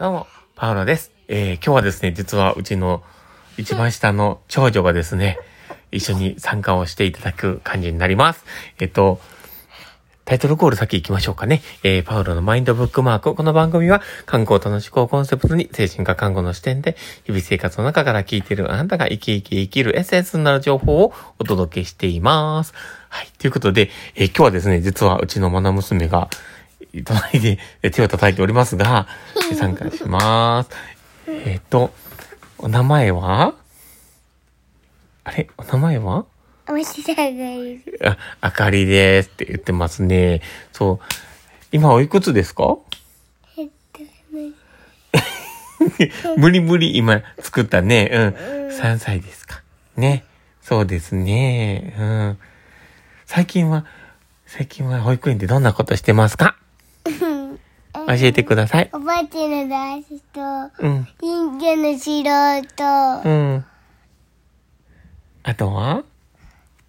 どうも、パウロです。えー、今日はですね、実はうちの一番下の長女がですね、一緒に参加をしていただく感じになります。えっと、タイトルコール先行きましょうかね。えー、パウロのマインドブックマーク。この番組は、観光との思考をコンセプトに、精神科看護の視点で、日々生活の中から聞いているあなたが生き生き生きるエッセンスになる情報をお届けしています。はい。ということで、えー今日はですね、実はうちのマナ娘が、隣でえ手を叩いておりますが、え 参加します。えっ、と、お名前は？あれ？お名前は？あ、あかりですって言ってますね。そう。今おいくつですか？えっと、ね 無理無理今作ったね。うん。3歳ですか。ね。そうですね。うん。最近は、最近は保育園でどんなことしてますか？教えてください。おばあちゃんの大師と、うん。人間の素人、うん。あとは？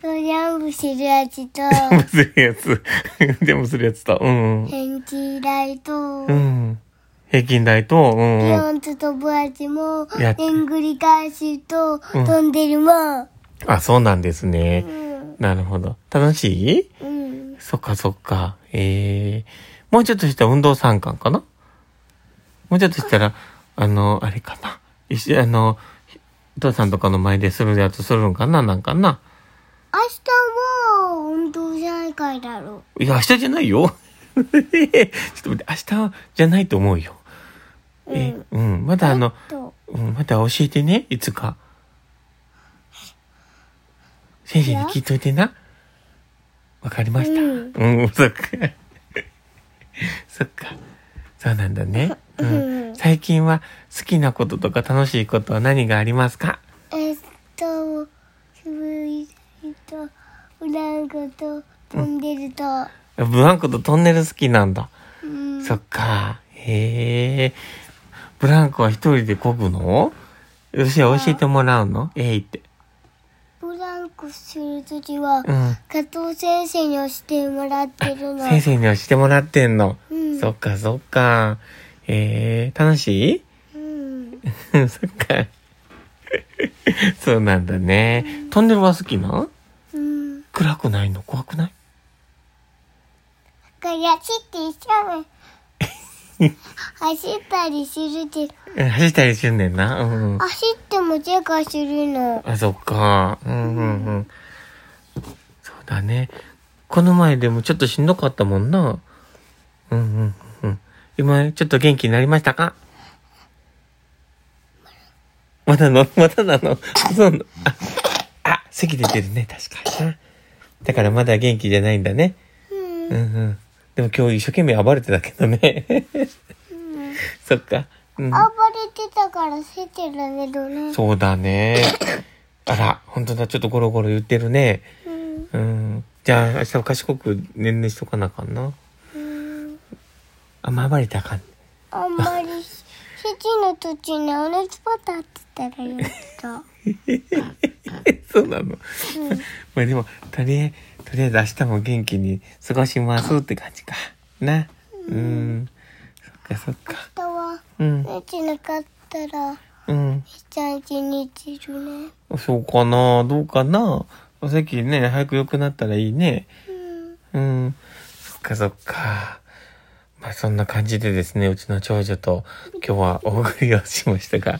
トジャンプするやつと、全部するやつ。全部するやつと。うん。天気台と、うん。平均台と、うんピうん。ョンと飛ぶやつも、やっでんぐり返しと、ん飛んでるもん。あ、そうなんですね。うん。なるほど。楽しい？うん。そっかそっか。ええもうちょっとしたら運動参観かな？もうちょっとしたら、あの、あれかな？一緒、あの、お父さんとかの前でするやつするんかな？なんかな？明日も、運動大会だろいや、明日じゃないよ。ちょっと待って、明日じゃないと思うよ。え、うん。まだあの、と、うん、また教えてね、いつか。先生に聞いといてな。わかりました。うんうん、そっか。そっか。そうなんだね。う うんん。最近は好きなこととか楽しいことは何がありますか？えっと、すごいと、ブランコと、飛んでると、ブランコとトンネル好きなんだ。うん。そっか。へえ。ブランコは一人で漕ぐの？よし、教えてもらうの？えいって。するときは、うん。加藤先生に教えてもらってるの。先生に教えてもらってんの。うん。そっかそっか。えー、楽しうん。い そっか。そうなんだね。トンネルは好きな？うん。暗くないの？怖くない？これ走って一緒に走ったりするで、うん走ったりすんねんな。うんうん。走ってもチェックするの。あ、そっか。うんうんうん。そうだね。この前でもちょっとしんどかったもんな。うんうんうん。今、ちょっと元気になりましたか？まだの？まだなの？そうあ、あ、咳出てるね、確かにな。だからまだ元気じゃないんだね。うん。うんうん。でも今日一生懸命暴れてたけどね。そっか。うん。暴れてたからせてるけどね。そうだね。あら、本当だ、ちょっとゴロゴロ言ってるね。うん。うん。じゃあ、明日は賢く年齢しとかなあかんな。うん。あんま暴れたかん。あんまり、席の途中にお熱パタって言ったら言った。そうなの。まあでも、とりあえず、とりあえず明日も元気に過ごしますって感じか。な。うん。そっかそっか。明日は、うん。寝てなかったら、うん。一日寝てるね。そうかなどうかなお席ね、早く良くなったらいいね。うん。うん。そっかそっか。まあそんな感じでですね、うちの長女と今日はお送りをしましたが、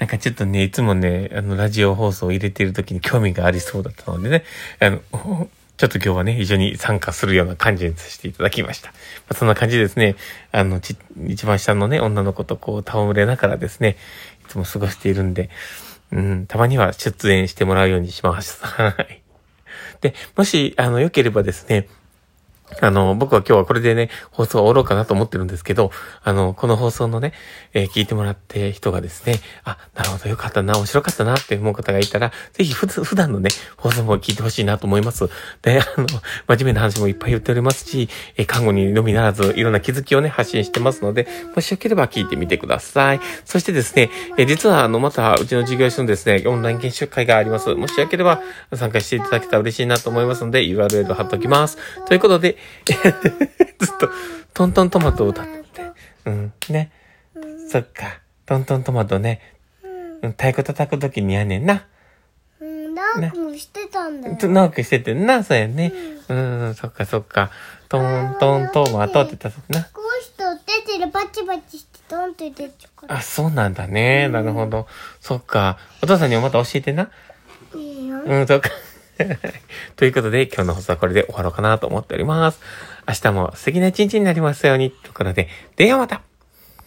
なんかちょっとね、いつもね、あの、ラジオ放送を入れている時に興味がありそうだったのでね、あの、ちょっと今日はね、一緒に参加するような感じにさせていただきました。まあ、そんな感じですね、あの、ち、一番下のね、女の子とこう、戯れながらですね、いつも過ごしているんで、うん、たまには出演してもらうようにします。はい。で、もし、あの、良ければですね、あの、僕は今日はこれでね、放送を終わろうかなと思ってるんですけど、あの、この放送のね、えー聞いてもらって人がですね、あ、なるほど、よかったな、面白かったなって思う方がいたら、ぜひ普段のね、放送も聞いてほしいなと思います。で、あの、真面目な話もいっぱい言っておりますし、えー看護にのみならず、いろんな気づきをね、発信してますので、もしよければ聞いてみてください。そしてですね、えー実はあの、また、うちの事業所のですね、オンライン研修会があります。もしよければ、参加していただけたら嬉しいなと思いますので、URL 貼っておきます。ということで、ずっと、トントントマトを歌ってて、うん、ね。そっか。トントントマトね。うん。うん太鼓叩くときにやんねんな。うん、なんかもしてたんだよ。と長くしててんな、そうやね。うん、そっかそっか。トントントマトって言ったな。こうしてお手手でバチバチしてトンって出ちゃうから。あ、そうなんだね。なるほど。そっか。お父さんにもまた教えてな。いいよ。うん、そっか。ということで、今日の放送はこれで終わろうかなと思っております。明日も素敵な一日になりますように。ということで、ではまた